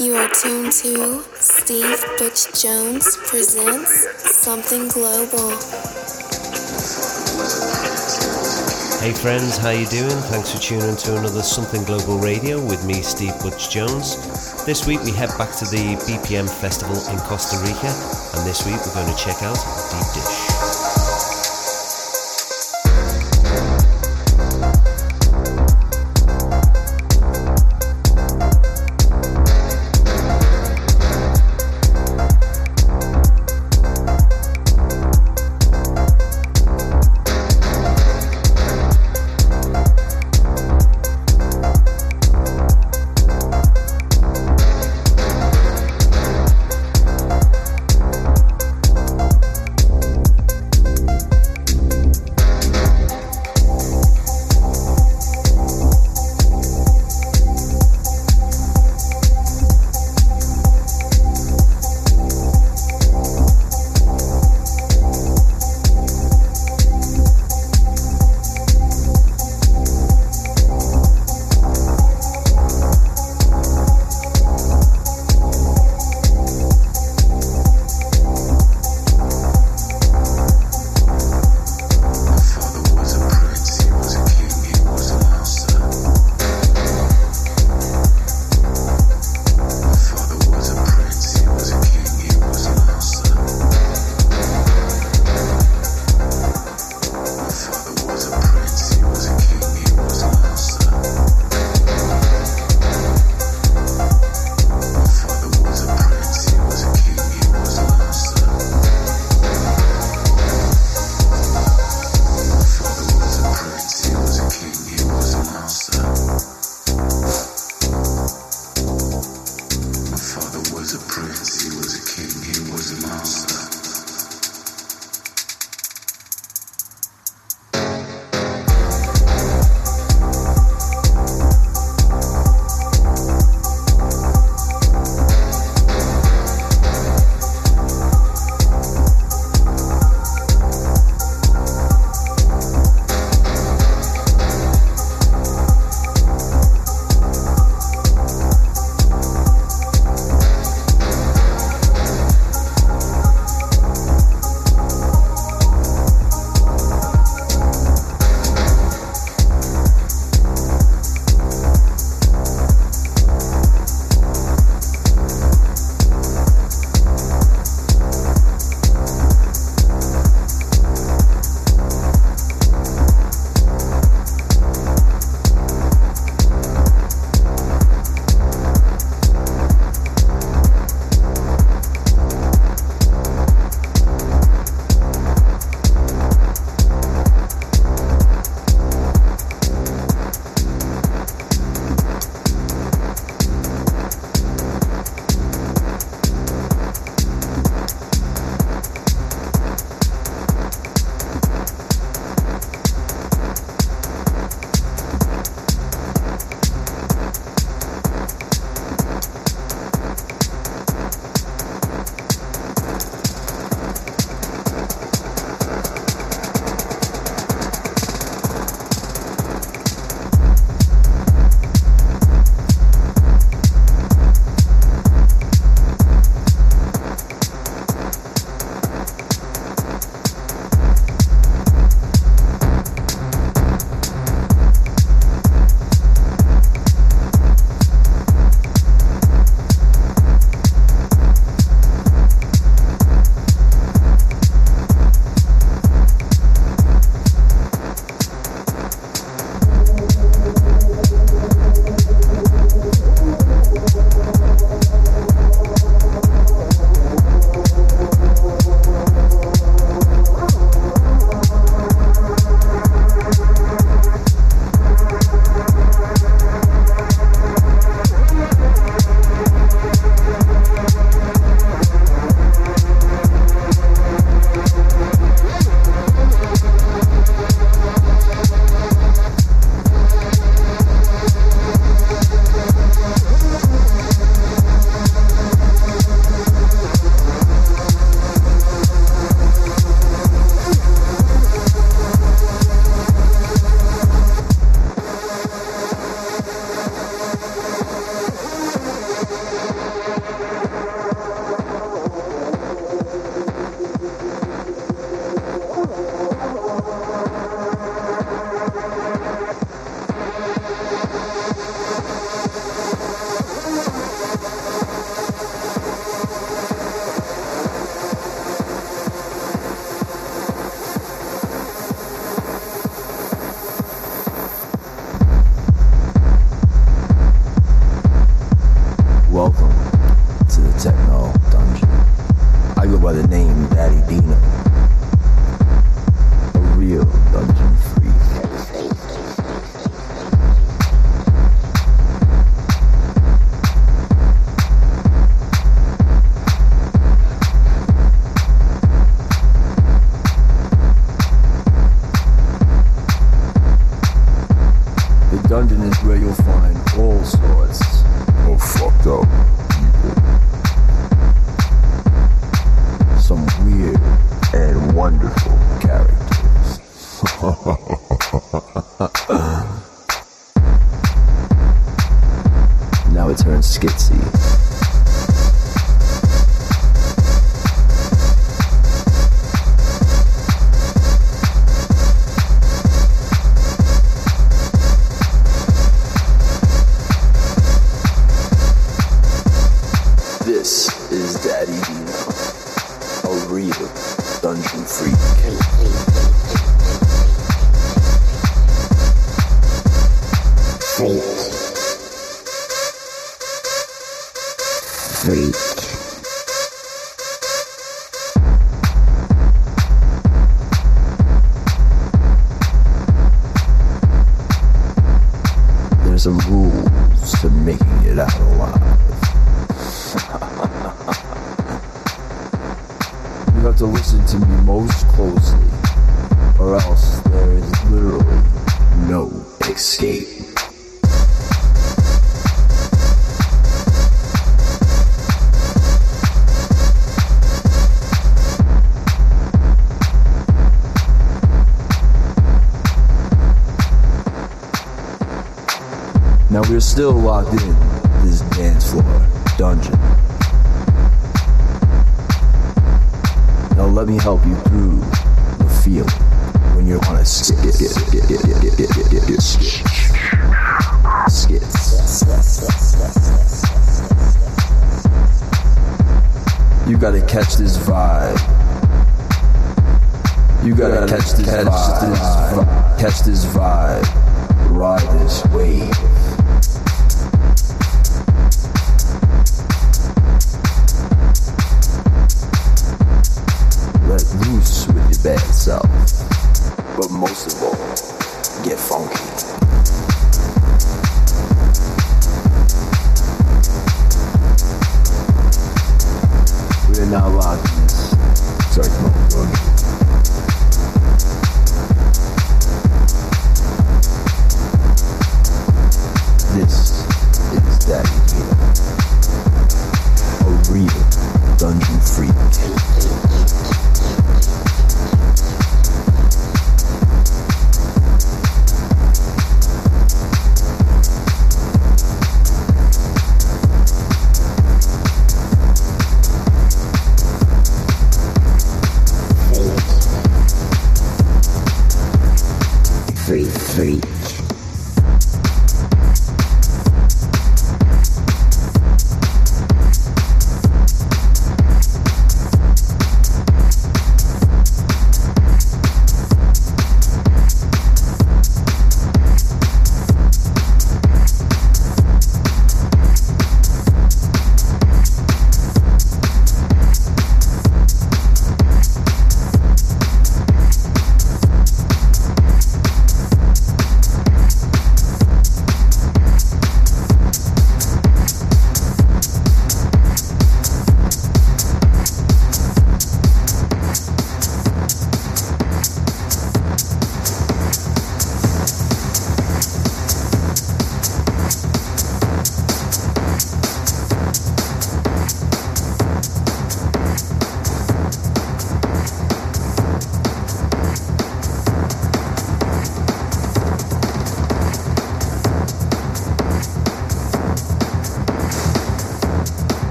You are tuned to Steve Butch Jones presents Something Global. Hey friends, how you doing? Thanks for tuning to another Something Global Radio with me, Steve Butch Jones. This week we head back to the BPM Festival in Costa Rica, and this week we're going to check out Deep Dish. This dance floor dungeon. Now let me help you through the feeling when you're on a skit. Skits. You gotta catch this vibe. You gotta catch this vibe. Catch this vibe. Ride this wave. Bad self. But most of all, get funky. We're now locked in this techno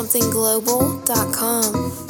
somethingglobal.com.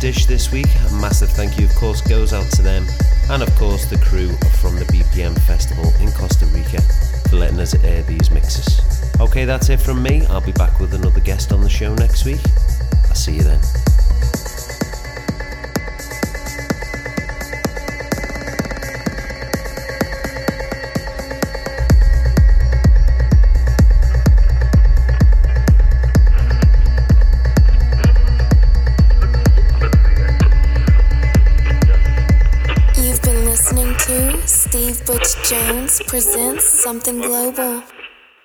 Dish this week. A massive thank you, of course, goes out to them and, of course, the crew from the BPM Festival in Costa Rica for letting us air these mixes. Okay, that's it from me. I'll be back with another guest on the show next presents Something Global.